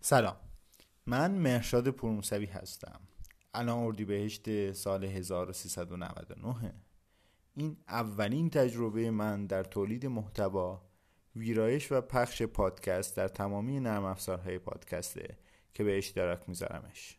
سلام. من مرشاد پرموسوی هستم. الان اردیبهشت سال 1399 این اولین تجربه من در تولید محتوا ویرایش و پخش پادکست در تمامی نرم افزارهای پادکسته که به اشتراک میذارمش.